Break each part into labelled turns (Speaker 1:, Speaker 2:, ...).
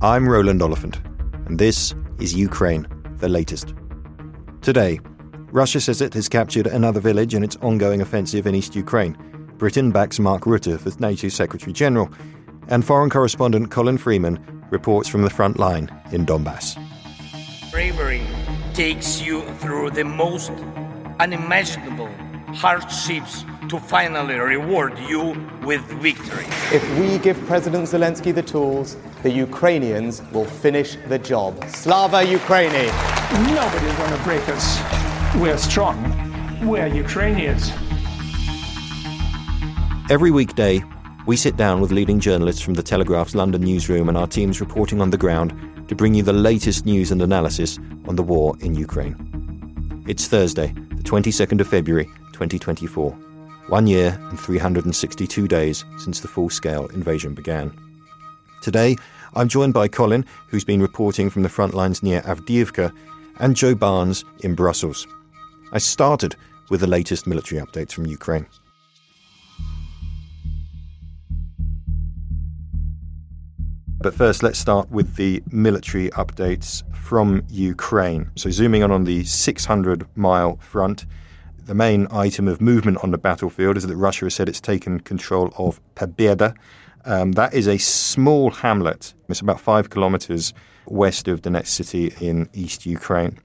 Speaker 1: I'm Roland Oliphant, and this is Ukraine, the latest. Today, Russia says it has captured another village in its ongoing offensive in East Ukraine. Britain backs Mark Rutte for NATO Secretary General, and foreign correspondent Colin Freeman reports from the front line in Donbass.
Speaker 2: Bravery takes you through the most unimaginable hardships to finally reward you with victory.
Speaker 3: If we give President Zelensky the tools, the Ukrainians will finish the job. Slava Ukraini!
Speaker 4: Nobody's going to break us. We're strong. We're Ukrainians.
Speaker 1: Every weekday, we sit down with leading journalists from the Telegraph's London newsroom and our teams reporting on the ground to bring you the latest news and analysis on the war in Ukraine. It's Thursday, the 22nd of February, 2024. One year and 362 days since the full scale invasion began. Today, I'm joined by Colin, who's been reporting from the front lines near Avdiivka, and Joe Barnes in Brussels. I started with the latest military updates from Ukraine. But first, let's start with the military updates from Ukraine. So, zooming in on the 600 mile front, the main item of movement on the battlefield is that Russia has said it's taken control of Pobeda. Um, that is a small hamlet. It's about five kilometers west of Donetsk city in East Ukraine.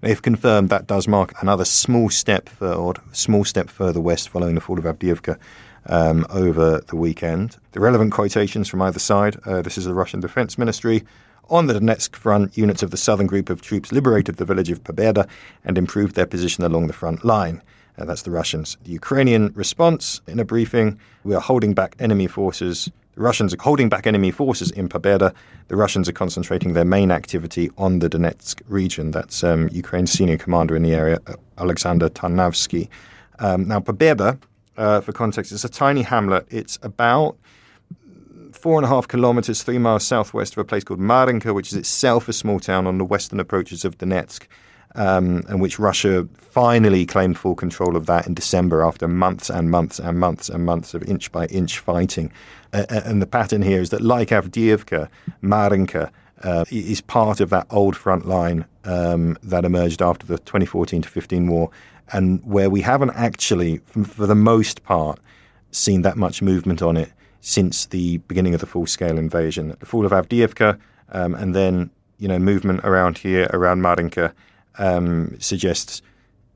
Speaker 1: They've confirmed that does mark another small step forward, small step further west following the fall of Avdiivka um, over the weekend. The relevant quotations from either side uh, this is the Russian Defense Ministry. On the Donetsk front, units of the southern group of troops liberated the village of Pobeda and improved their position along the front line. Uh, that's the Russians. The Ukrainian response in a briefing we are holding back enemy forces. The Russians are holding back enemy forces in Pobeda. The Russians are concentrating their main activity on the Donetsk region. That's um, Ukraine's senior commander in the area, uh, Alexander Tarnavsky. Um, now, Pobeda uh, for context, it's a tiny hamlet. It's about four and a half kilometers, three miles southwest of a place called Marinka, which is itself a small town on the western approaches of Donetsk, um, and which Russia finally claimed full control of that in December after months and months and months and months of inch by inch fighting. Uh, and the pattern here is that, like Avdiivka, Marinka uh, is part of that old front line um, that emerged after the 2014 to 15 war and where we haven't actually, for the most part, seen that much movement on it since the beginning of the full-scale invasion. The fall of Avdiivka, um, and then you know movement around here, around Marinka, um, suggests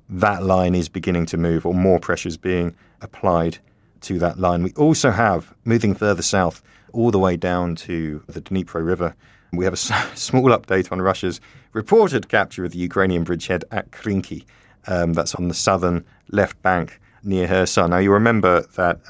Speaker 1: that line is beginning to move, or more pressure is being applied to that line. We also have moving further south, all the way down to the Dnipro River. We have a small update on Russia's reported capture of the Ukrainian bridgehead at Krynki. Um, that's on the southern left bank near Kherson. Now, you remember that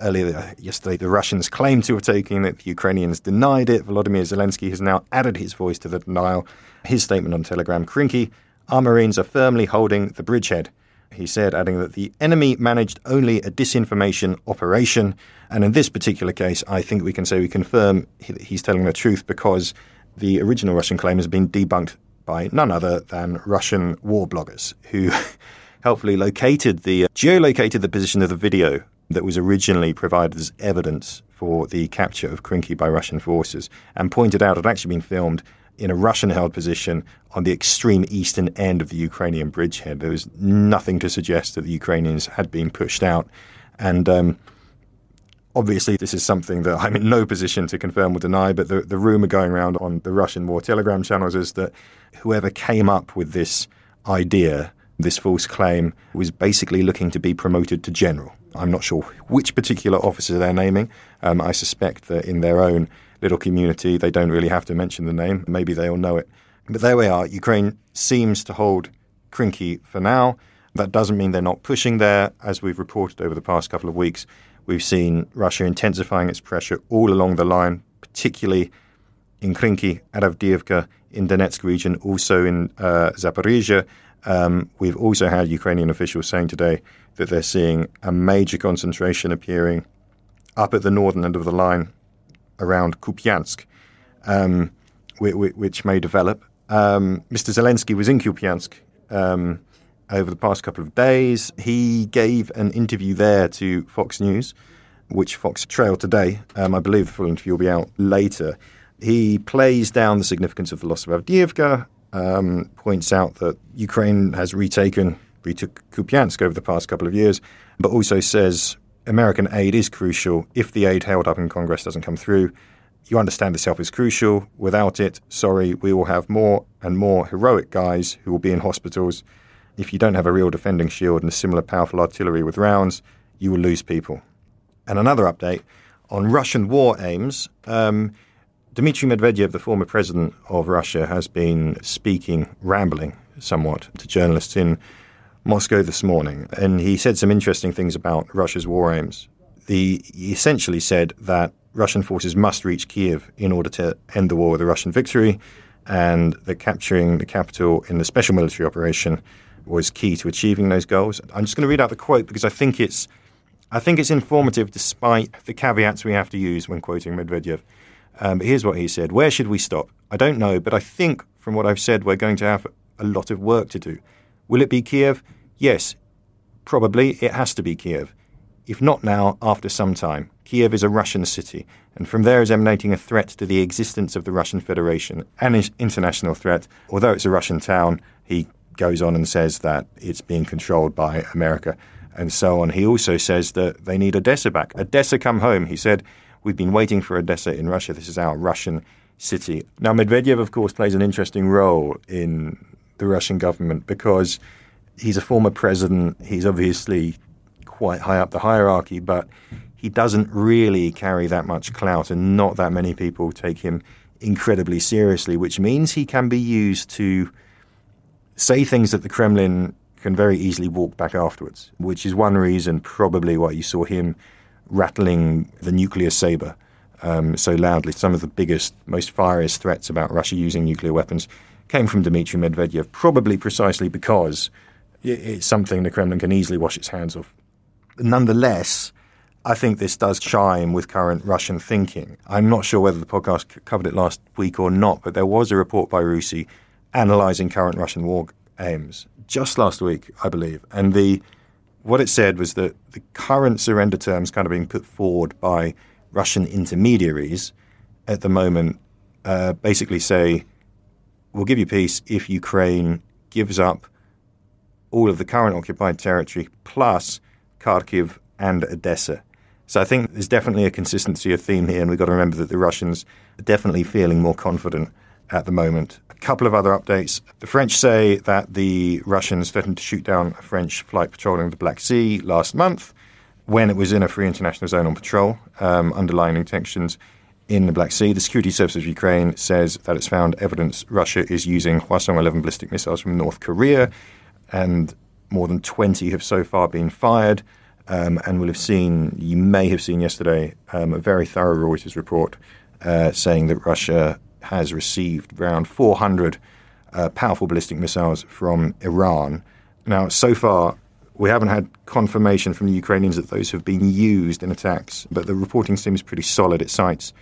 Speaker 1: earlier yesterday the Russians claimed to have taken it, the Ukrainians denied it. Volodymyr Zelensky has now added his voice to the denial. His statement on Telegram Krynki, our Marines are firmly holding the bridgehead. He said, adding that the enemy managed only a disinformation operation. And in this particular case, I think we can say we confirm he's telling the truth because the original Russian claim has been debunked by none other than Russian war bloggers who helpfully located the geolocated the position of the video that was originally provided as evidence for the capture of Krynki by Russian forces and pointed out had actually been filmed in a Russian held position on the extreme eastern end of the Ukrainian bridgehead. There was nothing to suggest that the Ukrainians had been pushed out. And um, obviously, this is something that I'm in no position to confirm or deny, but the, the rumor going around on the Russian war telegram channels is that whoever came up with this idea, this false claim, was basically looking to be promoted to general. I'm not sure which particular officer they're naming. Um, I suspect that in their own little community, they don't really have to mention the name. Maybe they all know it. But there we are. Ukraine seems to hold Krynki for now. That doesn't mean they're not pushing there. As we've reported over the past couple of weeks, we've seen Russia intensifying its pressure all along the line, particularly in Krynki, at Avdiivka, in Donetsk region, also in uh, Zaporizhia. Um, we've also had Ukrainian officials saying today that they're seeing a major concentration appearing up at the northern end of the line around Kupiansk, um, which, which, may develop. Um, Mr. Zelensky was in Kupiansk um, over the past couple of days. He gave an interview there to Fox News, which Fox trailed today. Um, I believe the full interview will be out later. He plays down the significance of the loss of Avdiivka, um, points out that Ukraine has retaken retook Kupiansk over the past couple of years, but also says American aid is crucial. If the aid held up in Congress doesn't come through, you understand this help is crucial. Without it, sorry, we will have more and more heroic guys who will be in hospitals. If you don't have a real defending shield and a similar powerful artillery with rounds, you will lose people. And another update on Russian war aims. Um, Dmitry Medvedev, the former president of Russia, has been speaking, rambling somewhat to journalists in Moscow this morning, and he said some interesting things about Russia's war aims. The, he essentially said that Russian forces must reach Kiev in order to end the war with a Russian victory, and that capturing the capital in the special military operation was key to achieving those goals. I'm just going to read out the quote because I think it's I think it's informative despite the caveats we have to use when quoting Medvedev. Um, but here's what he said Where should we stop? I don't know, but I think from what I've said, we're going to have a lot of work to do. Will it be Kiev? Yes, probably it has to be Kiev. If not now, after some time. Kiev is a Russian city, and from there is emanating a threat to the existence of the Russian Federation, an international threat. Although it's a Russian town, he goes on and says that it's being controlled by America and so on. He also says that they need Odessa back. Odessa, come home. He said, We've been waiting for Odessa in Russia. This is our Russian city. Now, Medvedev, of course, plays an interesting role in the Russian government because he's a former president. He's obviously quite high up the hierarchy, but he doesn't really carry that much clout, and not that many people take him incredibly seriously, which means he can be used to say things that the Kremlin can very easily walk back afterwards, which is one reason probably why you saw him rattling the nuclear saber um, so loudly. Some of the biggest, most fieriest threats about Russia using nuclear weapons came from Dmitry Medvedev, probably precisely because it's something the Kremlin can easily wash its hands of. Nonetheless, I think this does chime with current Russian thinking. I'm not sure whether the podcast covered it last week or not, but there was a report by RUSI analysing current Russian war aims just last week, I believe. And the what it said was that the current surrender terms kind of being put forward by Russian intermediaries at the moment uh, basically say, we'll give you peace if Ukraine gives up all of the current occupied territory plus Kharkiv and Odessa. So I think there's definitely a consistency of theme here, and we've got to remember that the Russians are definitely feeling more confident at the moment. A couple of other updates. The French say that the Russians threatened to shoot down a French flight patrolling the Black Sea last month when it was in a free international zone on patrol, um, underlining tensions in the Black Sea. The Security Service of Ukraine says that it's found evidence Russia is using Hwasong 11 ballistic missiles from North Korea, and more than 20 have so far been fired. Um, and will have seen, you may have seen yesterday, um, a very thorough Reuters report uh, saying that Russia has received around 400 uh, powerful ballistic missiles from Iran. Now, so far, we haven't had confirmation from the Ukrainians that those have been used in attacks, but the reporting seems pretty solid. It cites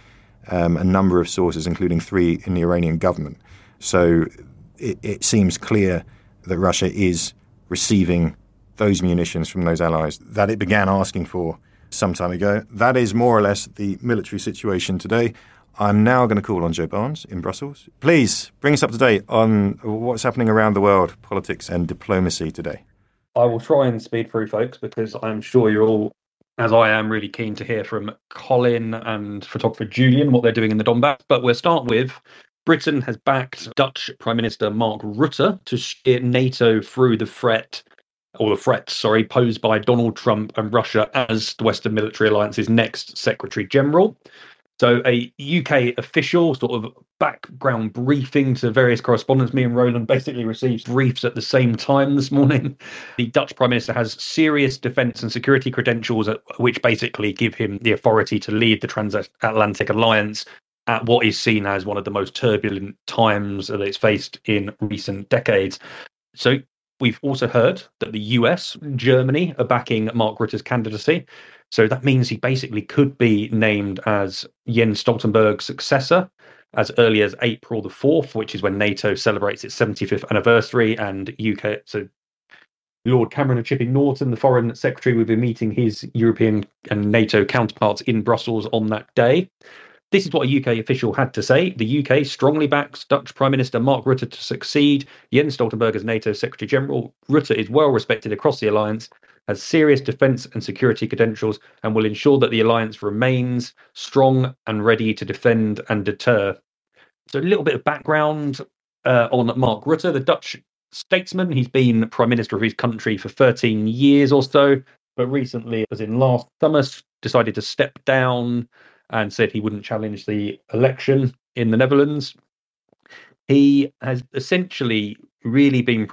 Speaker 1: um, a number of sources, including three in the Iranian government. So it, it seems clear that Russia is receiving those munitions from those allies that it began asking for some time ago. That is more or less the military situation today. I'm now going to call on Joe Barnes in Brussels. Please bring us up to date on what's happening around the world, politics and diplomacy today.
Speaker 5: I will try and speed through, folks, because I'm sure you're all, as I am, really keen to hear from Colin and photographer Julian what they're doing in the Donbass. But we'll start with Britain has backed Dutch Prime Minister Mark Rutte to steer NATO through the threat or the threats, sorry, posed by Donald Trump and Russia as the Western Military Alliance's next Secretary General. So, a UK official sort of background briefing to various correspondents. Me and Roland basically received briefs at the same time this morning. The Dutch Prime Minister has serious defence and security credentials, which basically give him the authority to lead the transatlantic alliance at what is seen as one of the most turbulent times that it's faced in recent decades. So, We've also heard that the US, Germany are backing Mark Rutte's candidacy. So that means he basically could be named as Jens Stoltenberg's successor as early as April the 4th, which is when NATO celebrates its 75th anniversary. And UK, so Lord Cameron and Chipping Norton, the Foreign Secretary, will be meeting his European and NATO counterparts in Brussels on that day. This is what a UK official had to say. The UK strongly backs Dutch Prime Minister Mark Rutte to succeed Jens Stoltenberg as NATO Secretary General. Rutte is well respected across the alliance, has serious defence and security credentials, and will ensure that the alliance remains strong and ready to defend and deter. So, a little bit of background uh, on Mark Rutte, the Dutch statesman. He's been Prime Minister of his country for 13 years or so, but recently, as in last summer, decided to step down and said he wouldn't challenge the election in the Netherlands. He has essentially really been.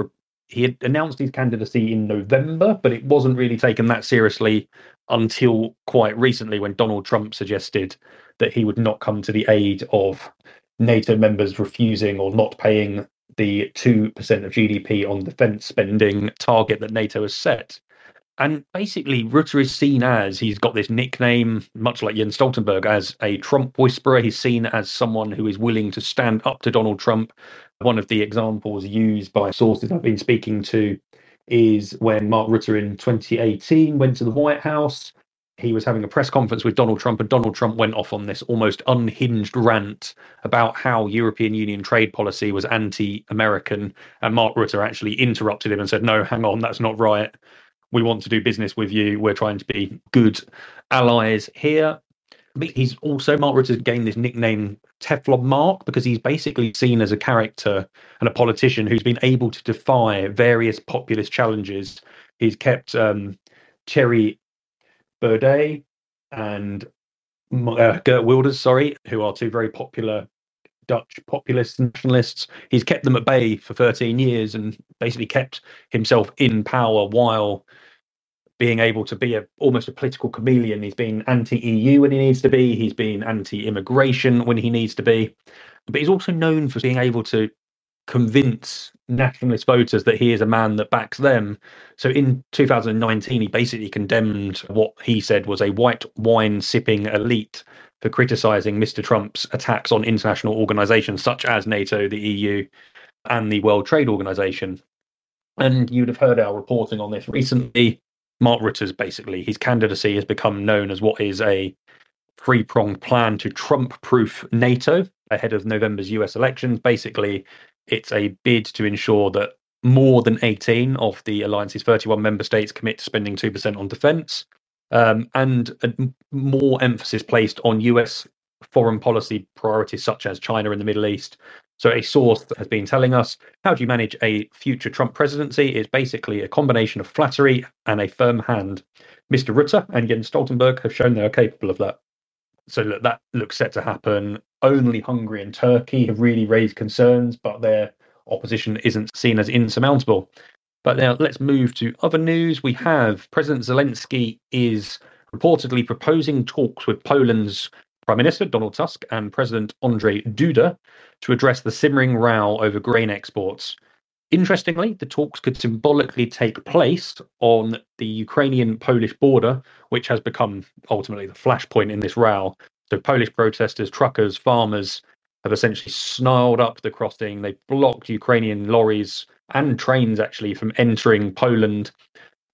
Speaker 5: He had announced his candidacy in November, but it wasn't really taken that seriously until quite recently when Donald Trump suggested that he would not come to the aid of NATO members refusing or not paying the 2% of GDP on defense spending target that NATO has set. And basically, Rutte is seen as he's got this nickname, much like Jens Stoltenberg, as a Trump whisperer. He's seen as someone who is willing to stand up to Donald Trump. One of the examples used by sources I've been speaking to is when Mark Rutte in 2018 went to the White House. He was having a press conference with Donald Trump, and Donald Trump went off on this almost unhinged rant about how European Union trade policy was anti American. And Mark Rutte actually interrupted him and said, No, hang on, that's not right we want to do business with you. We're trying to be good allies here. He's also Mark Rutte's gained this nickname Teflon Mark because he's basically seen as a character and a politician who's been able to defy various populist challenges. He's kept um, Thierry Baudet and uh, Geert Wilders, sorry, who are two very popular Dutch populist nationalists. He's kept them at bay for 13 years and basically kept himself in power while being able to be a almost a political chameleon. He's been anti-EU when he needs to be. He's been anti-immigration when he needs to be. But he's also known for being able to convince nationalist voters that he is a man that backs them. So in 2019, he basically condemned what he said was a white wine sipping elite for criticizing Mr. Trump's attacks on international organizations such as NATO, the EU, and the World Trade Organization. And you'd have heard our reporting on this recently. Mark Rutte's basically his candidacy has become known as what is a three pronged plan to Trump proof NATO ahead of November's US elections. Basically, it's a bid to ensure that more than 18 of the alliance's 31 member states commit to spending 2% on defense um, and a, more emphasis placed on US foreign policy priorities such as China and the Middle East. So, a source that has been telling us how do you manage a future Trump presidency is basically a combination of flattery and a firm hand. Mr. Rutte and Jens Stoltenberg have shown they are capable of that. So, look, that looks set to happen. Only Hungary and Turkey have really raised concerns, but their opposition isn't seen as insurmountable. But now let's move to other news. We have President Zelensky is reportedly proposing talks with Poland's Prime Minister Donald Tusk and President Andrzej Duda to address the simmering row over grain exports. Interestingly, the talks could symbolically take place on the Ukrainian Polish border, which has become ultimately the flashpoint in this row. So, Polish protesters, truckers, farmers have essentially snarled up the crossing. They blocked Ukrainian lorries and trains actually from entering Poland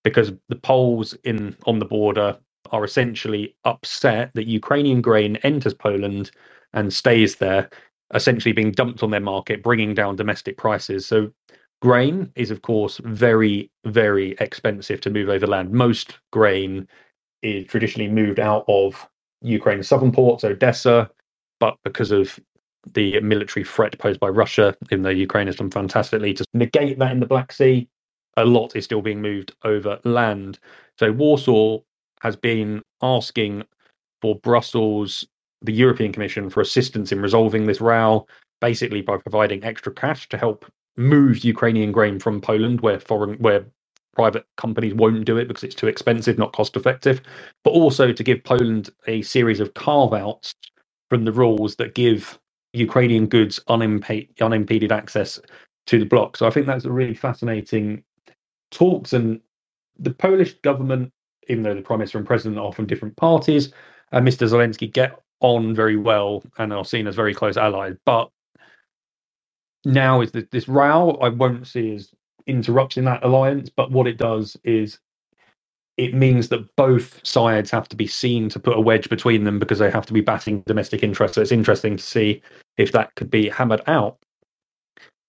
Speaker 5: because the Poles in on the border are essentially upset that Ukrainian grain enters Poland and stays there, essentially being dumped on their market, bringing down domestic prices. So, grain is, of course, very, very expensive to move overland. Most grain is traditionally moved out of Ukraine's southern ports, Odessa, but because of the military threat posed by Russia, even though Ukraine has done fantastically to negate that in the Black Sea, a lot is still being moved over land. So Warsaw has been asking for Brussels, the European Commission, for assistance in resolving this row, basically by providing extra cash to help move Ukrainian grain from Poland, where foreign where private companies won't do it because it's too expensive, not cost effective, but also to give Poland a series of carve outs from the rules that give Ukrainian goods unimpeded, unimpeded access to the bloc. So I think that's a really fascinating talks. And the Polish government, even though the prime minister and president are from different parties, uh, and Mr. Zelensky get on very well and are seen as very close allies. But now is this row I won't see as interrupting that alliance, but what it does is it means that both sides have to be seen to put a wedge between them because they have to be batting domestic interests. So it's interesting to see if that could be hammered out.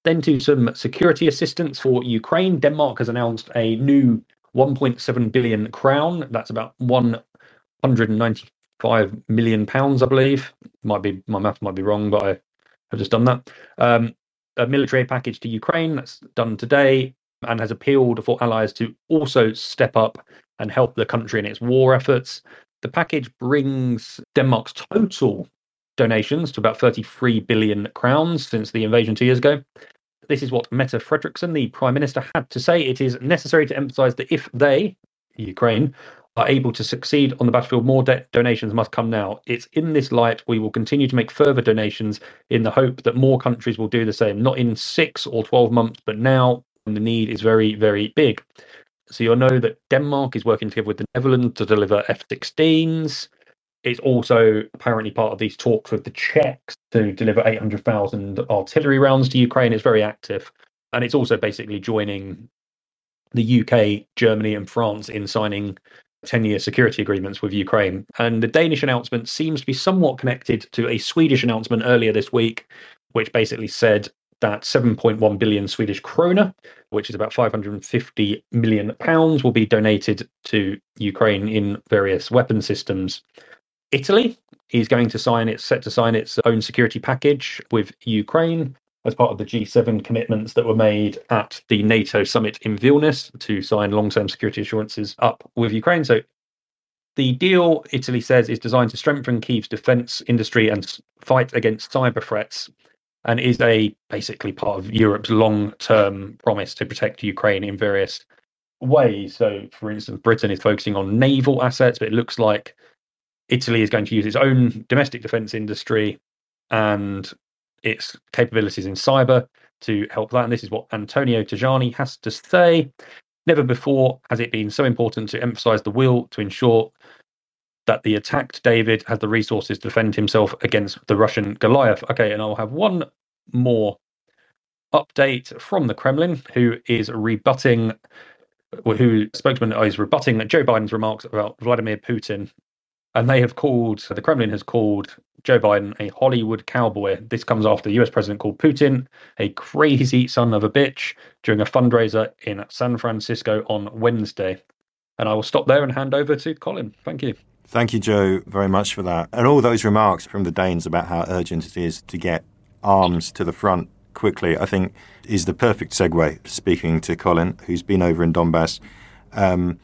Speaker 5: Then to some security assistance for Ukraine. Denmark has announced a new 1.7 billion crown. That's about 195 million pounds, I believe. Might be my math might be wrong, but I have just done that. Um, a military package to Ukraine that's done today and has appealed for allies to also step up and help the country in its war efforts. The package brings Denmark's total donations to about 33 billion crowns since the invasion two years ago. This is what Mette Frederiksen, the Prime Minister, had to say. It is necessary to emphasize that if they, Ukraine, are able to succeed on the battlefield, more donations must come now. It's in this light we will continue to make further donations in the hope that more countries will do the same, not in six or 12 months, but now when the need is very, very big. So you'll know that Denmark is working together with the Netherlands to deliver F 16s. It's also apparently part of these talks with the Czechs to deliver 800,000 artillery rounds to Ukraine. It's very active. And it's also basically joining the UK, Germany, and France in signing 10 year security agreements with Ukraine. And the Danish announcement seems to be somewhat connected to a Swedish announcement earlier this week, which basically said that 7.1 billion Swedish krona, which is about 550 million pounds, will be donated to Ukraine in various weapon systems. Italy is going to sign it's set to sign its own security package with Ukraine as part of the G7 commitments that were made at the NATO summit in Vilnius to sign long-term security assurances up with Ukraine. So the deal, Italy says, is designed to strengthen Kyiv's defense industry and fight against cyber threats and is a basically part of Europe's long-term promise to protect Ukraine in various ways. So, for instance, Britain is focusing on naval assets, but it looks like Italy is going to use its own domestic defense industry and its capabilities in cyber to help that. And this is what Antonio Tajani has to say. Never before has it been so important to emphasize the will to ensure that the attacked David has the resources to defend himself against the Russian Goliath. Okay, and I'll have one more update from the Kremlin, who is rebutting, who spokesman is rebutting Joe Biden's remarks about Vladimir Putin. And they have called, the Kremlin has called Joe Biden a Hollywood cowboy. This comes after the US president called Putin a crazy son of a bitch during a fundraiser in San Francisco on Wednesday. And I will stop there and hand over to Colin. Thank you.
Speaker 1: Thank you, Joe, very much for that. And all those remarks from the Danes about how urgent it is to get arms to the front quickly, I think, is the perfect segue speaking to Colin, who's been over in Donbass. Um,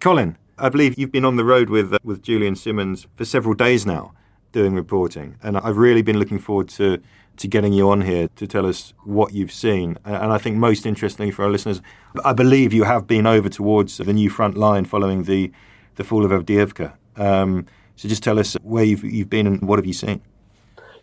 Speaker 1: Colin, I believe you've been on the road with uh, with Julian Simmons for several days now, doing reporting, and I've really been looking forward to to getting you on here to tell us what you've seen. And I think most interestingly for our listeners, I believe you have been over towards the new front line following the the fall of Avdiivka. Um, so just tell us where you've, you've been and what have you seen?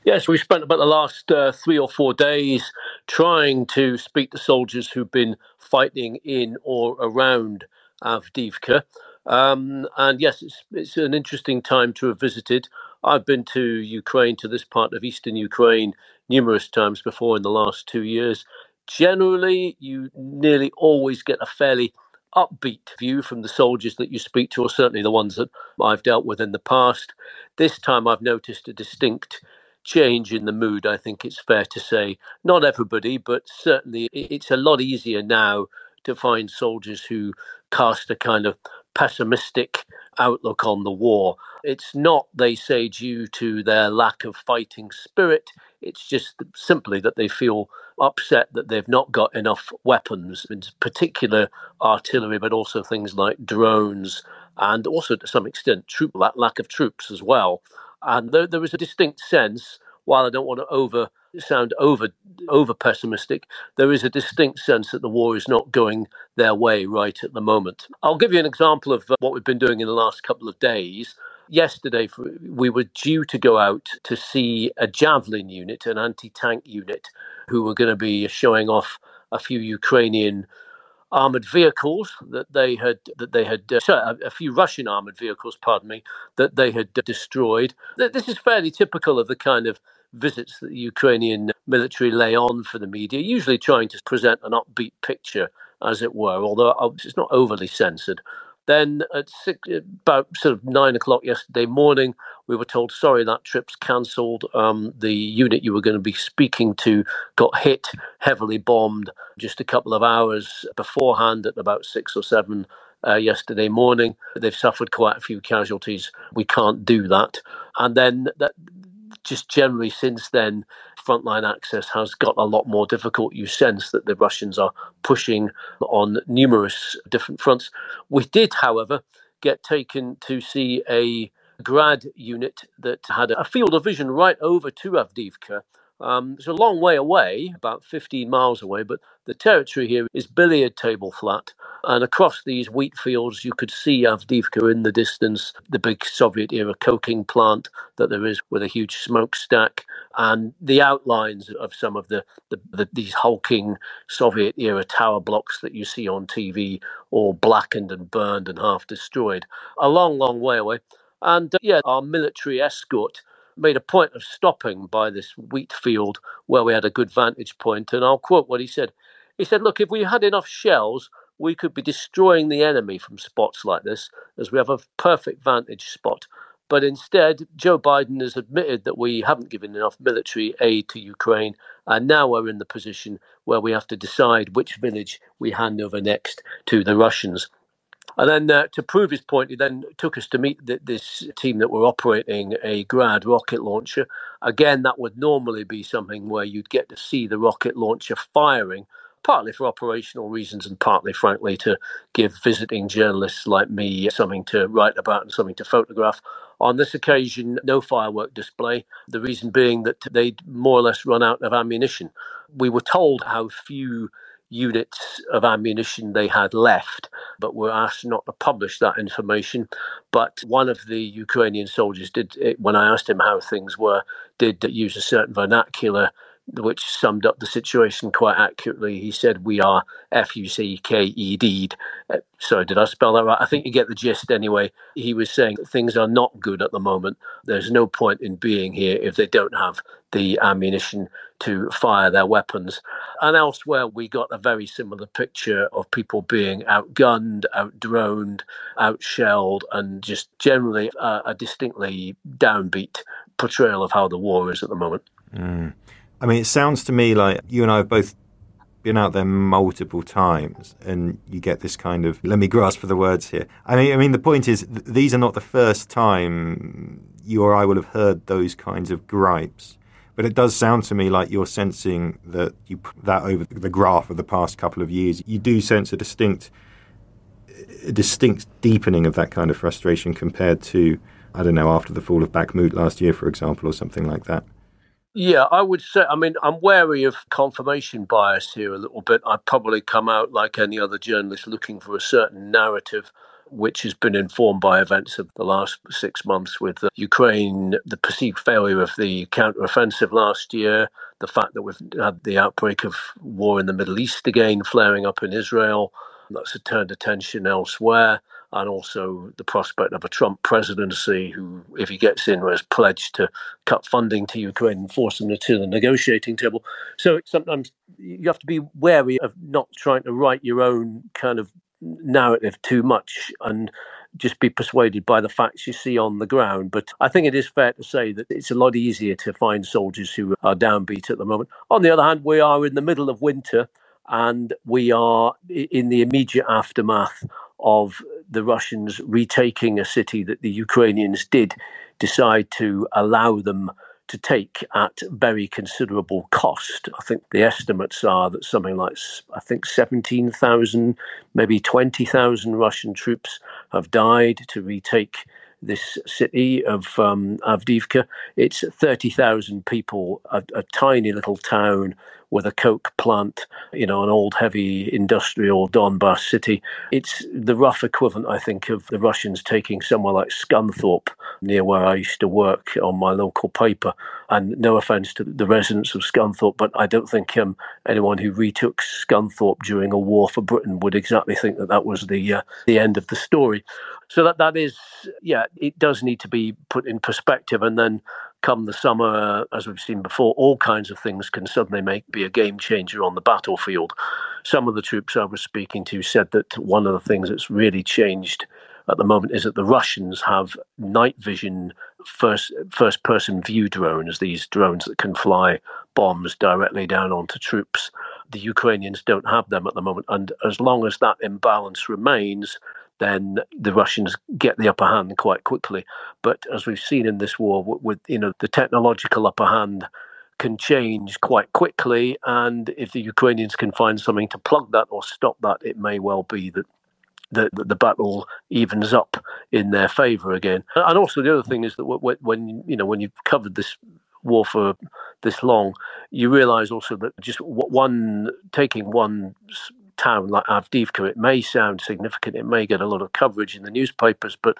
Speaker 6: Yes, we spent about the last uh, three or four days trying to speak to soldiers who've been fighting in or around Avdiivka. Um, and yes, it's, it's an interesting time to have visited. I've been to Ukraine, to this part of eastern Ukraine, numerous times before in the last two years. Generally, you nearly always get a fairly upbeat view from the soldiers that you speak to, or certainly the ones that I've dealt with in the past. This time I've noticed a distinct change in the mood, I think it's fair to say. Not everybody, but certainly it's a lot easier now to find soldiers who cast a kind of pessimistic outlook on the war. It's not, they say, due to their lack of fighting spirit. It's just simply that they feel upset that they've not got enough weapons, in particular artillery, but also things like drones and also to some extent troop lack of troops as well. And there, there is a distinct sense, while I don't want to over sound over over pessimistic, there is a distinct sense that the war is not going their way right at the moment. I'll give you an example of uh, what we've been doing in the last couple of days. Yesterday, we were due to go out to see a javelin unit, an anti tank unit, who were going to be showing off a few Ukrainian armored vehicles that they had that they had uh, sorry, a, few Russian armored vehicles, pardon me, that they had destroyed. This is fairly typical of the kind of visits that the Ukrainian military lay on for the media, usually trying to present an upbeat picture, as it were, although uh, it's not overly censored. Then at six, about sort of nine o'clock yesterday morning, we were told, sorry, that trip's cancelled. Um, the unit you were going to be speaking to got hit, heavily bombed just a couple of hours beforehand at about six or seven uh, yesterday morning. They've suffered quite a few casualties. We can't do that. And then that, just generally since then, frontline access has got a lot more difficult. You sense that the Russians are pushing on numerous different fronts. We did, however, get taken to see a grad unit that had a field of vision right over to Avdiivka um, it's a long way away, about 15 miles away, but the territory here is billiard table flat. And across these wheat fields, you could see Avdiivka in the distance, the big Soviet era coking plant that there is with a huge smokestack, and the outlines of some of the, the, the these hulking Soviet era tower blocks that you see on TV, all blackened and burned and half destroyed. A long, long way away. And uh, yeah, our military escort made a point of stopping by this wheat field where we had a good vantage point, and I'll quote what he said. He said, Look, if we had enough shells, we could be destroying the enemy from spots like this, as we have a perfect vantage spot. But instead, Joe Biden has admitted that we haven't given enough military aid to Ukraine, and now we're in the position where we have to decide which village we hand over next to the Russians. And then uh, to prove his point, he then took us to meet the, this team that were operating a Grad rocket launcher. Again, that would normally be something where you'd get to see the rocket launcher firing, partly for operational reasons and partly, frankly, to give visiting journalists like me something to write about and something to photograph. On this occasion, no firework display. The reason being that they'd more or less run out of ammunition. We were told how few units of ammunition they had left, but were asked not to publish that information. But one of the Ukrainian soldiers did, when I asked him how things were, did use a certain vernacular which summed up the situation quite accurately. He said, We are F U C K E D. Uh, sorry, did I spell that right? I think you get the gist anyway. He was saying things are not good at the moment. There's no point in being here if they don't have the ammunition to fire their weapons. And elsewhere, we got a very similar picture of people being outgunned, outdroned, outshelled, and just generally a, a distinctly downbeat portrayal of how the war is at the moment.
Speaker 1: Mm. I mean, it sounds to me like you and I have both been out there multiple times, and you get this kind of let me grasp for the words here. I mean, I mean, the point is, th- these are not the first time you or I will have heard those kinds of gripes. But it does sound to me like you're sensing that you put that over the graph of the past couple of years. You do sense a distinct, a distinct deepening of that kind of frustration compared to, I don't know, after the fall of Bakhmut last year, for example, or something like that.
Speaker 6: Yeah, I would say, I mean, I'm wary of confirmation bias here a little bit. I'd probably come out like any other journalist looking for a certain narrative which has been informed by events of the last six months with uh, Ukraine, the perceived failure of the counteroffensive last year, the fact that we've had the outbreak of war in the Middle East again flaring up in Israel. That's turned attention elsewhere and also the prospect of a Trump presidency, who, if he gets in, has pledged to cut funding to Ukraine and force them to the negotiating table. So sometimes you have to be wary of not trying to write your own kind of narrative too much and just be persuaded by the facts you see on the ground. But I think it is fair to say that it's a lot easier to find soldiers who are downbeat at the moment. On the other hand, we are in the middle of winter and we are in the immediate aftermath of the Russians retaking a city that the Ukrainians did decide to allow them to take at very considerable cost. I think the estimates are that something like, I think, 17,000, maybe 20,000 Russian troops have died to retake this city of um, Avdiivka. It's 30,000 people, a, a, tiny little town with a coke plant, you know, an old heavy industrial Donbass city. It's the rough equivalent, I think, of the Russians taking somewhere like Scunthorpe, near where I used to work on my local paper. And no offence to the residents of Scunthorpe, but I don't think um, anyone who retook Scunthorpe during a war for Britain would exactly think that that was the uh, the end of the story. So that that is, yeah, it does need to be put in perspective, and then come the summer, uh, as we've seen before, all kinds of things can suddenly make be a game changer on the battlefield. Some of the troops I was speaking to said that one of the things that's really changed at the moment is that the Russians have night vision first first person view drones, these drones that can fly bombs directly down onto troops. The Ukrainians don't have them at the moment, and as long as that imbalance remains, then the Russians get the upper hand quite quickly. But as we've seen in this war, with you know the technological upper hand can change quite quickly, and if the Ukrainians can find something to plug that or stop that, it may well be that the, the battle evens up in their favour again. And also the other thing is that when you know when you've covered this war for this long, you realise also that just one taking one town like Avdiivka, it may sound significant, it may get a lot of coverage in the newspapers, but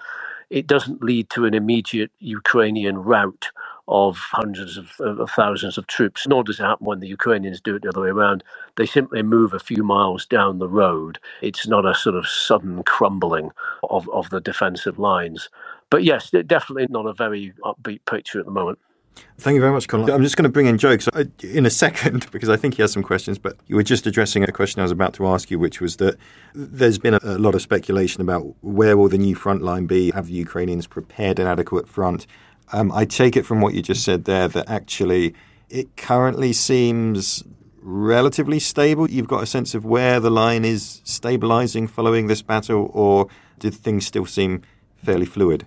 Speaker 6: it doesn't lead to an immediate Ukrainian rout of hundreds of, of, thousands of troops, nor does it happen when the Ukrainians do it the other way around. They simply move a few miles down the road. It's not a sort of sudden crumbling of, of the defensive lines. But yes, definitely not a very upbeat picture at the moment.
Speaker 1: Thank you very much, Colin. I'm just going to bring in jokes in a second because I think he has some questions, but you were just addressing a question I was about to ask you, which was that there's been a lot of speculation about where will the new front line be? Have the Ukrainians prepared an adequate front? Um, I take it from what you just said there that actually it currently seems relatively stable. You've got a sense of where the line is stabilizing following this battle, or did things still seem fairly fluid?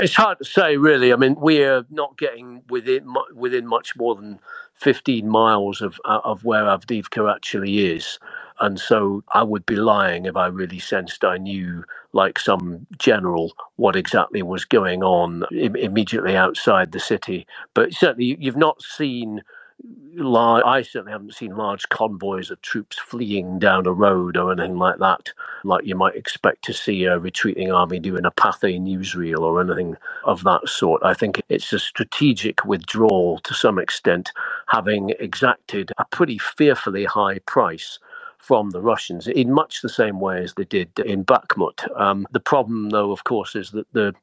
Speaker 6: It's hard to say, really. I mean, we're not getting within within much more than 15 miles of uh, of where Avdiivka actually is, and so I would be lying if I really sensed I knew, like some general, what exactly was going on Im- immediately outside the city. But certainly, you've not seen large, I certainly haven't seen large convoys of troops fleeing down a road or anything like that, like you might expect to see a retreating army doing a Pathé newsreel or anything of that sort. I think it's a strategic withdrawal to some extent, having exacted a pretty fearfully high price from the Russians in much the same way as they did in Bakhmut. Um, the problem, though, of course, is that the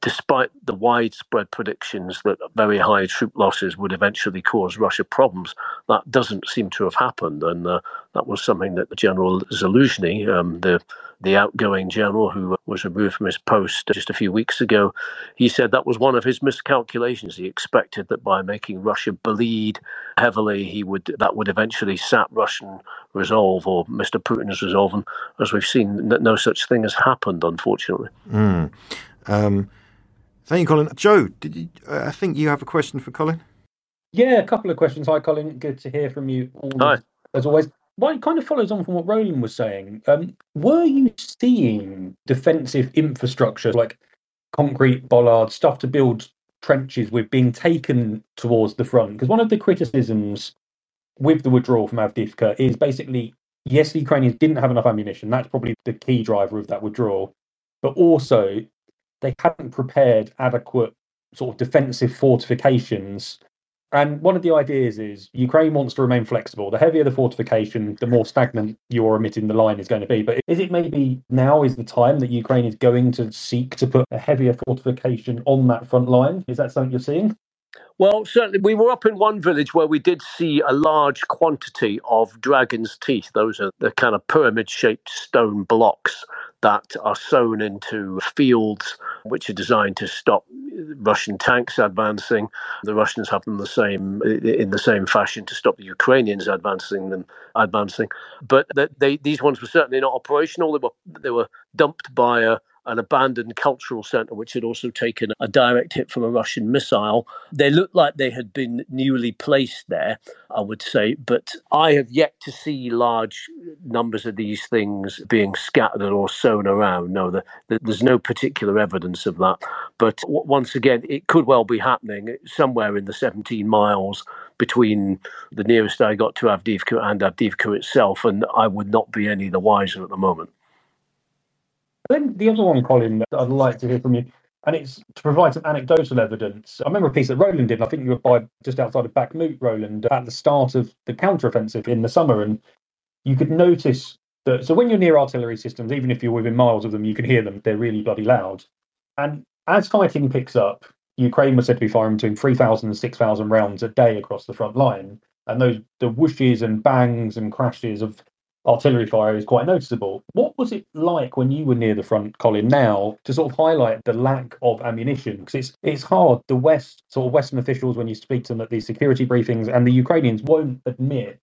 Speaker 6: despite the widespread predictions that very high troop losses would eventually cause Russia problems, that doesn't seem to have happened. And uh, that was something that General Zaluzhny, um, the the outgoing general who was removed from his post just a few weeks ago, he said that was one of his miscalculations. He expected that by making Russia bleed heavily, he would that would eventually sap Russian resolve or Mr. Putin's resolve. And as we've seen, no such thing has happened, unfortunately.
Speaker 1: Mm. Um, thank you, Colin. Joe, did you, uh, I think you have a question for Colin?
Speaker 5: Yeah, a couple of questions. Hi, Colin. Good to hear from you.
Speaker 6: Hi.
Speaker 5: As always. Well, it kind of follows on from what Roland was saying. Um, were you seeing defensive infrastructure like concrete bollards, stuff to build trenches with being taken towards the front? Because one of the criticisms with the withdrawal from Avdiivka is basically yes, the Ukrainians didn't have enough ammunition. That's probably the key driver of that withdrawal. But also, they hadn't prepared adequate sort of defensive fortifications. And one of the ideas is Ukraine wants to remain flexible. The heavier the fortification, the more stagnant your emitting the line is going to be. But is it maybe now is the time that Ukraine is going to seek to put a heavier fortification on that front line? Is that something you're seeing?
Speaker 6: Well, certainly, we were up in one village where we did see a large quantity of dragon's teeth. Those are the kind of pyramid shaped stone blocks that are sown into fields, which are designed to stop Russian tanks advancing. The Russians have them the same in the same fashion to stop the Ukrainians advancing them advancing. But they, these ones were certainly not operational. They were they were dumped by a an abandoned cultural centre, which had also taken a direct hit from a Russian missile. They looked like they had been newly placed there, I would say, but I have yet to see large numbers of these things being scattered or sown around. No, the, the, there's no particular evidence of that. But w- once again, it could well be happening somewhere in the 17 miles between the nearest I got to Avdiivka and Avdiivka itself, and I would not be any the wiser at the moment.
Speaker 5: Then the other one, Colin, that I'd like to hear from you, and it's to provide some anecdotal evidence. I remember a piece that Roland did, and I think you were by just outside of Bakhmut, Roland, at the start of the counteroffensive in the summer, and you could notice that. So when you're near artillery systems, even if you're within miles of them, you can hear them. They're really bloody loud. And as fighting picks up, Ukraine was said to be firing between 3,000 and 6,000 rounds a day across the front line. And those the whooshes and bangs and crashes of artillery fire is quite noticeable. What was it like when you were near the front, Colin? Now to sort of highlight the lack of ammunition because it's it's hard. The West sort of Western officials when you speak to them at these security briefings, and the Ukrainians won't admit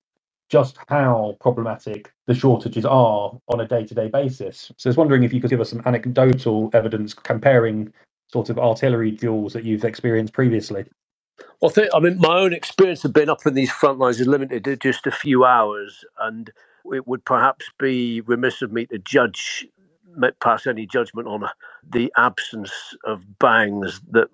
Speaker 5: just how problematic the shortages are on a day-to-day basis. So I was wondering if you could give us some anecdotal evidence comparing sort of artillery duels that you've experienced previously.
Speaker 6: Well, I mean, my own experience of being up in these front lines is limited to just a few hours, and it would perhaps be remiss of me to judge pass any judgment on uh, the absence of bangs that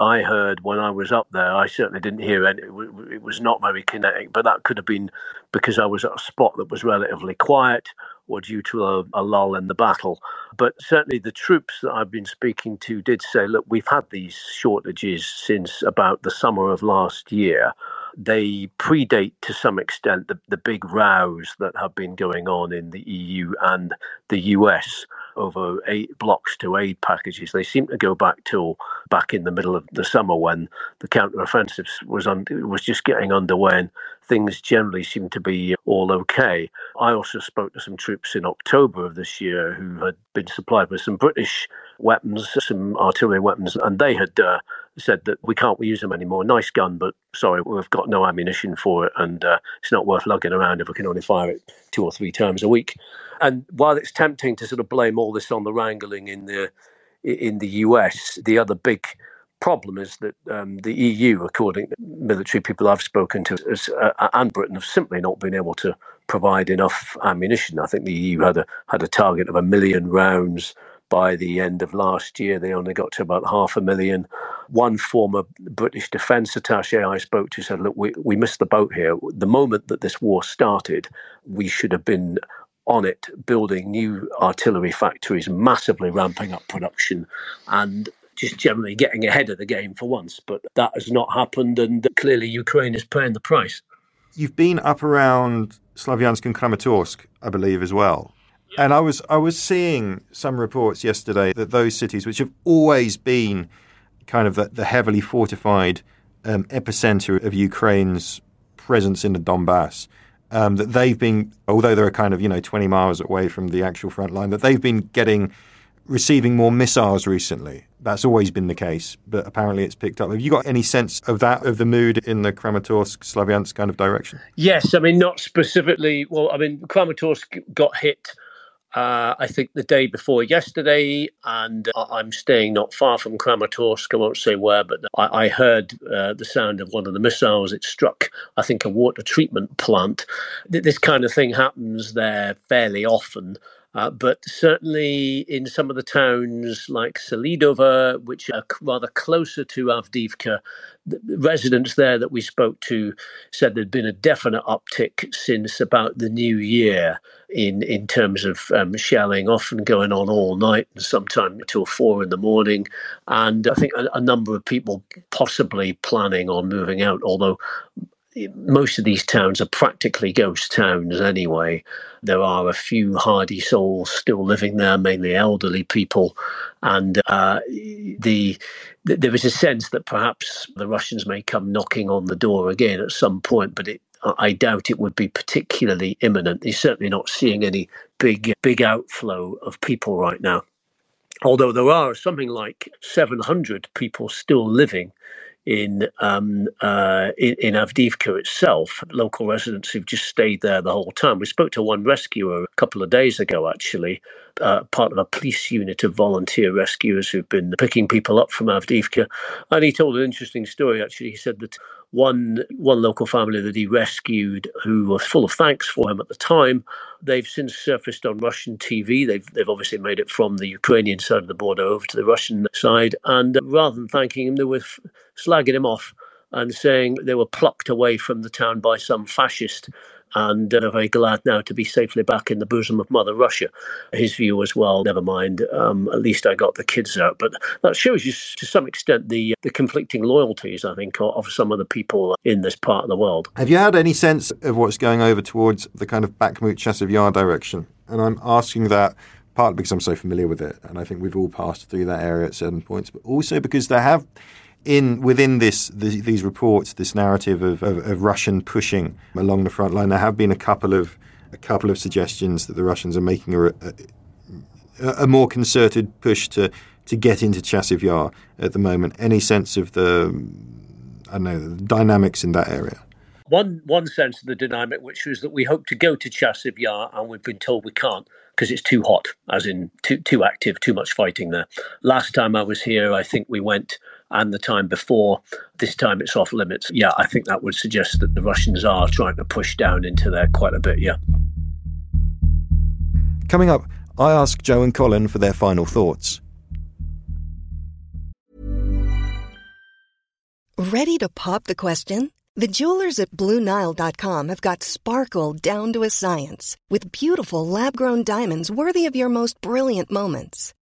Speaker 6: I heard when I was up there. I certainly didn't hear any. It was not very kinetic, but that could have been because I was at a spot that was relatively quiet or due to a, a lull in the battle. But certainly the troops that I've been speaking to did say, look, we've had these shortages since about the summer of last year they predate to some extent the, the big rows that have been going on in the EU and the US over eight blocks to aid packages. They seem to go back till back in the middle of the summer when the counter-offensive was was just getting underway and things generally seem to be all okay. I also spoke to some troops in October of this year who had been supplied with some British weapons, some artillery weapons, and they had uh, said that we can't use them anymore. Nice gun, but sorry, we've got no ammunition for it, and uh, it's not worth lugging around if we can only fire it two or three times a week. And while it's tempting to sort of blame all this on the wrangling in the in the US, the other big problem is that um, the EU, according to military people I've spoken to, is, uh, and Britain have simply not been able to provide enough ammunition. I think the EU had a had a target of a million rounds by the end of last year. They only got to about half a million. One former British defence attaché I spoke to said, "Look, we we missed the boat here. The moment that this war started, we should have been." On it, building new artillery factories, massively ramping up production, and just generally getting ahead of the game for once. But that has not happened, and clearly Ukraine is paying the price.
Speaker 1: You've been up around Slavyansk and Kramatorsk, I believe, as well. And I was I was seeing some reports yesterday that those cities, which have always been kind of the, the heavily fortified um, epicenter of Ukraine's presence in the Donbass, um, that they've been, although they're kind of you know 20 miles away from the actual front line, that they've been getting receiving more missiles recently. That's always been the case, but apparently it's picked up. Have you got any sense of that, of the mood in the Kramatorsk, Slavyansk kind of direction?
Speaker 6: Yes, I mean, not specifically. Well, I mean, Kramatorsk got hit uh, I think the day before yesterday, and I'm staying not far from Kramatorsk. I won't say where, but I, I heard uh, the sound of one of the missiles. It struck, I think, a water treatment plant. This kind of thing happens there fairly often. Uh, but certainly in some of the towns like Selidova, which are rather closer to Avdiivka, the residents there that we spoke to said there'd been a definite uptick since about the new year in, in terms of um, shelling, often going on all night and sometimes until four in the morning. And I think a, a number of people possibly planning on moving out, although most of these towns are practically ghost towns anyway. There are a few hardy souls still living there, mainly elderly people, and uh, the, the there is a sense that perhaps the Russians may come knocking on the door again at some point, but it, I doubt it would be particularly imminent. He's certainly not seeing any big big outflow of people right now. Although there are something like 700 people still living in um, uh, in, in Avdiivka itself. Local residents who've just stayed there the whole time. We spoke to one rescuer a couple of days ago, actually, uh, part of a police unit of volunteer rescuers who've been picking people up from Avdiivka, and he told an interesting story. Actually, he said that one one local family that he rescued, who was full of thanks for him at the time, they've since surfaced on Russian TV. They've they've obviously made it from the Ukrainian side of the border over to the Russian side, and rather than thanking him, they were slagging him off and saying they were plucked away from the town by some fascist and are very glad now to be safely back in the bosom of Mother Russia. His view as well, never mind, um, at least I got the kids out. But that shows you to some extent the, the conflicting loyalties, I think, of some of the people in this part of the world.
Speaker 1: Have you had any sense of what's going over towards the kind of Bakhmut Chasiv Yar direction? And I'm asking that partly because I'm so familiar with it, and I think we've all passed through that area at certain points, but also because there have in within this the, these reports, this narrative of, of, of, Russian pushing along the front line, there have been a couple of a couple of suggestions that the Russians are making a, a, a more concerted push to to get into Chasiv Yar at the moment. Any sense of the I don't know the dynamics in that area?
Speaker 6: One one sense of the dynamic, which was that we hope to go to Chasiv Yar, and we've been told we can't because it's too hot, as in too too active, too much fighting there. Last time I was here, I think we went and the time before. This time it's off limits. Yeah, I think that would suggest that the Russians are trying to push down into there quite a bit. Yeah.
Speaker 1: Coming up, I ask Joe and Colin for their final thoughts.
Speaker 7: Ready to pop the question? The jewelers at BlueNile.com have got sparkle down to a science with beautiful lab grown diamonds worthy of your most brilliant moments.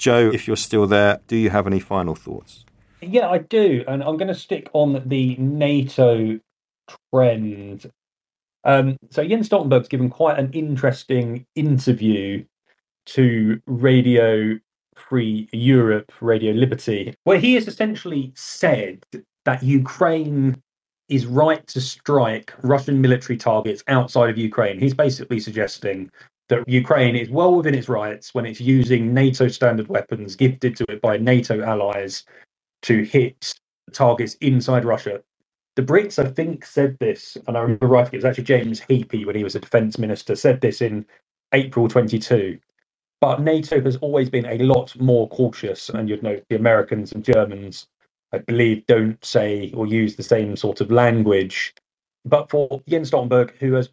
Speaker 1: Joe, if you're still there, do you have any final thoughts?
Speaker 5: Yeah, I do, and I'm going to stick on the NATO trend. Um, so Jens Stoltenberg's given quite an interesting interview to Radio Free Europe, Radio Liberty, where he has essentially said that Ukraine is right to strike Russian military targets outside of Ukraine. He's basically suggesting that Ukraine is well within its rights when it's using NATO standard weapons gifted to it by NATO allies to hit targets inside Russia. The Brits, I think, said this, and I remember writing it was actually James Heappey when he was a defence minister, said this in April 22. But NATO has always been a lot more cautious, and you'd note the Americans and Germans, I believe, don't say or use the same sort of language. But for Jens Stoltenberg, who has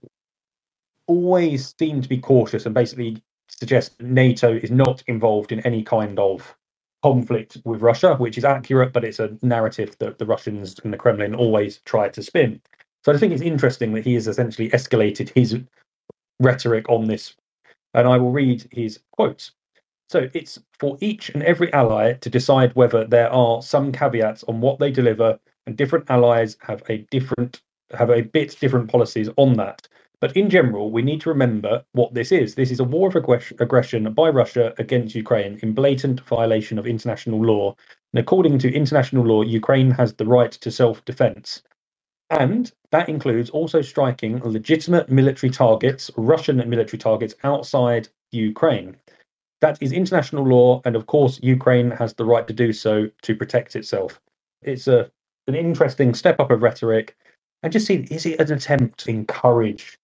Speaker 5: always seemed to be cautious and basically suggest NATO is not involved in any kind of conflict with Russia, which is accurate, but it's a narrative that the Russians and the Kremlin always try to spin. So I think it's interesting that he has essentially escalated his rhetoric on this. And I will read his quotes. So it's for each and every ally to decide whether there are some caveats on what they deliver, and different allies have a different have a bit different policies on that. But in general, we need to remember what this is. This is a war of aggression by Russia against Ukraine in blatant violation of international law. And according to international law, Ukraine has the right to self defense. And that includes also striking legitimate military targets, Russian military targets outside Ukraine. That is international law, and of course, Ukraine has the right to do so to protect itself. It's a, an interesting step up of rhetoric. And just see, is it an attempt to encourage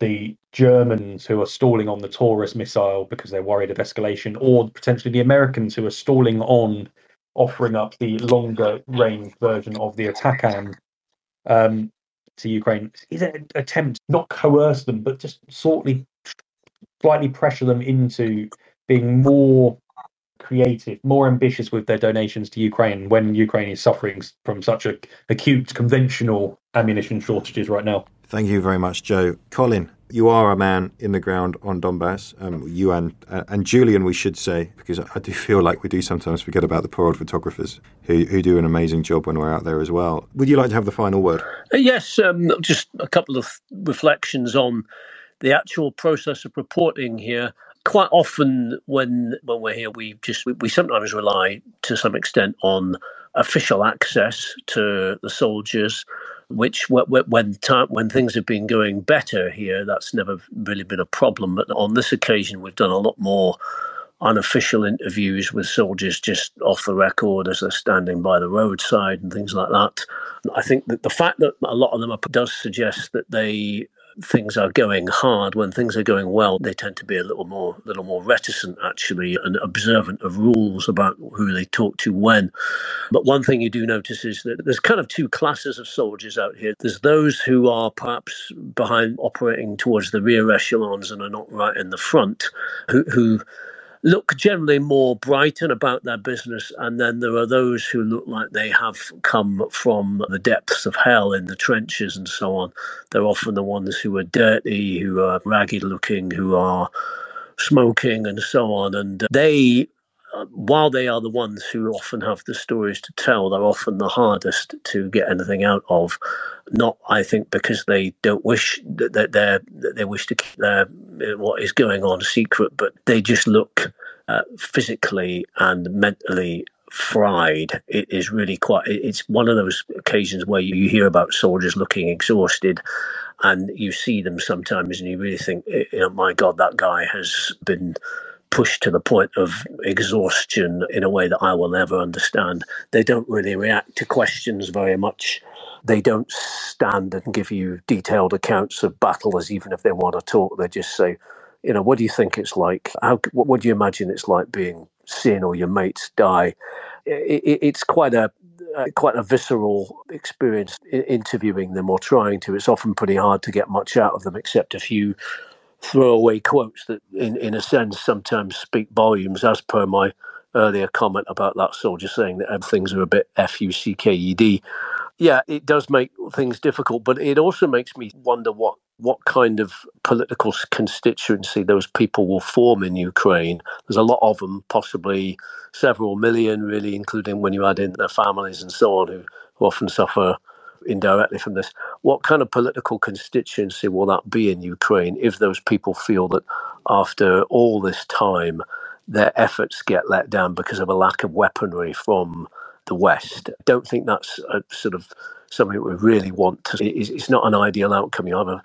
Speaker 5: the Germans who are stalling on the Taurus missile because they're worried of escalation, or potentially the Americans who are stalling on offering up the longer range version of the ATACMS um, to Ukraine? Is an attempt not coerce them, but just slightly, slightly pressure them into being more creative, more ambitious with their donations to Ukraine when Ukraine is suffering from such a, acute conventional ammunition shortages right now.
Speaker 1: Thank you very much, Joe. Colin, you are a man in the ground on Donbass. Um, you and uh, and Julian, we should say, because I do feel like we do sometimes forget about the poor old photographers who who do an amazing job when we're out there as well. Would you like to have the final word?
Speaker 6: Uh, yes, um, just a couple of reflections on the actual process of reporting here quite often when when we're here, we just we, we sometimes rely to some extent on official access to the soldiers which when time, when things have been going better here, that's never really been a problem. But on this occasion, we've done a lot more unofficial interviews with soldiers just off the record as they're standing by the roadside and things like that. I think that the fact that a lot of them are, does suggest that they things are going hard, when things are going well, they tend to be a little more, little more reticent actually and observant of rules about who they talk to when. But one thing you do notice is that there's kind of two classes of soldiers out here. There's those who are perhaps behind, operating towards the rear echelons and are not right in the front, who, who look generally more bright and about their business, and then there are those who look like they have come from the depths of hell in the trenches and so on. They're often the ones who are dirty, who are ragged looking, who are smoking, and so on. And they while they are the ones who often have the stories to tell, they're often the hardest to get anything out of. Not, I think, because they don't wish that they they wish to keep their what is going on secret, but they just look uh, physically and mentally fried. It is really quite. It's one of those occasions where you hear about soldiers looking exhausted, and you see them sometimes, and you really think, you know, my God, that guy has been pushed to the point of exhaustion in a way that I will never understand. They don't really react to questions very much. They don't stand and give you detailed accounts of battles, even if they want to talk. They just say, you know, what do you think it's like? How, what, what do you imagine it's like being seen or your mates die? It, it, it's quite a uh, quite a visceral experience interviewing them or trying to. It's often pretty hard to get much out of them, except a few throwaway quotes that, in, in a sense, sometimes speak volumes, as per my earlier comment about that soldier saying that things are a bit F U C K E D. Yeah, it does make things difficult, but it also makes me wonder what what kind of political constituency those people will form in Ukraine. There's a lot of them, possibly several million, really, including when you add in their families and so on, who, who often suffer indirectly from this. What kind of political constituency will that be in Ukraine if those people feel that after all this time, their efforts get let down because of a lack of weaponry from the West? I don't think that's a sort of something we really want to. It's not an ideal outcome. You have a,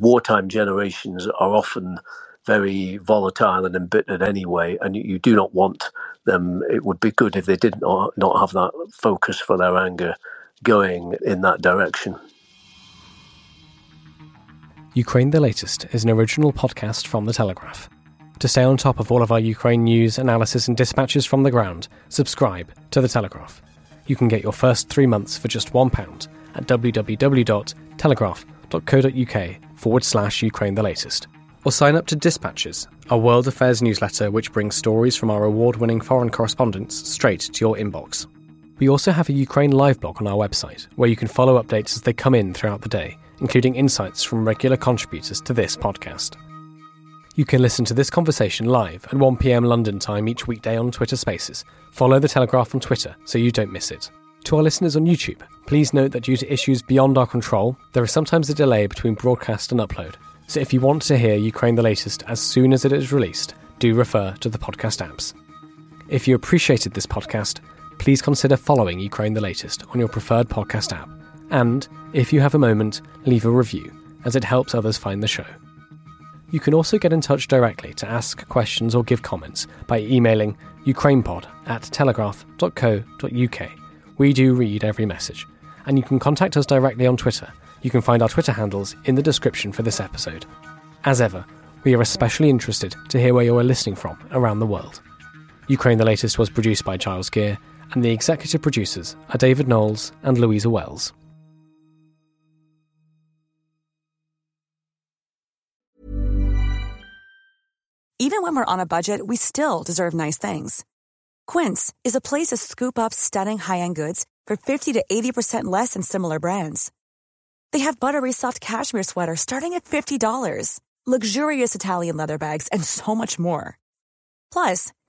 Speaker 6: wartime generations are often very volatile and embittered anyway, and you, do not want them. It would be good if they did not not have that focus for their anger going in that direction.
Speaker 8: Ukraine the Latest is an original podcast from The Telegraph. To stay on top of all of our Ukraine news, analysis, and dispatches from the ground, subscribe to The Telegraph. You can get your first three months for just £1 at www.telegraph.co.uk forward slash Ukraine the Latest. Or sign up to Dispatches, our world affairs newsletter which brings stories from our award winning foreign correspondents straight to your inbox. We also have a Ukraine live blog on our website, where you can follow updates as they come in throughout the day, including insights from regular contributors to this podcast. You can listen to this conversation live at 1pm London time each weekday on Twitter Spaces. Follow The Telegraph on Twitter so you don't miss it. To our listeners on YouTube, please note that due to issues beyond our control, there is sometimes a delay between broadcast and upload. So if you want to hear Ukraine the latest as soon as it is released, do refer to the podcast apps. If you appreciated this podcast, please consider following Ukraine the Latest on your preferred podcast app And, if you have a moment, leave a review, as it helps others find the show. You can also get in touch directly to ask questions or give comments by emailing ukrainepod at telegraph.co.uk. We do read every message, and you can contact us directly on Twitter. You can find our Twitter handles in the description for this episode. As ever, we are especially interested to hear where you are listening from around the world. Ukraine the Latest was produced by Giles Gear, and the executive producers are David Knowles and Louisa Wells.
Speaker 9: Even when we're on a budget, we still deserve nice things. Quince is a place to scoop up stunning high end goods for 50 to 80% less than similar brands. They have buttery soft cashmere sweaters starting at $50, luxurious Italian leather bags, and so much more. Plus,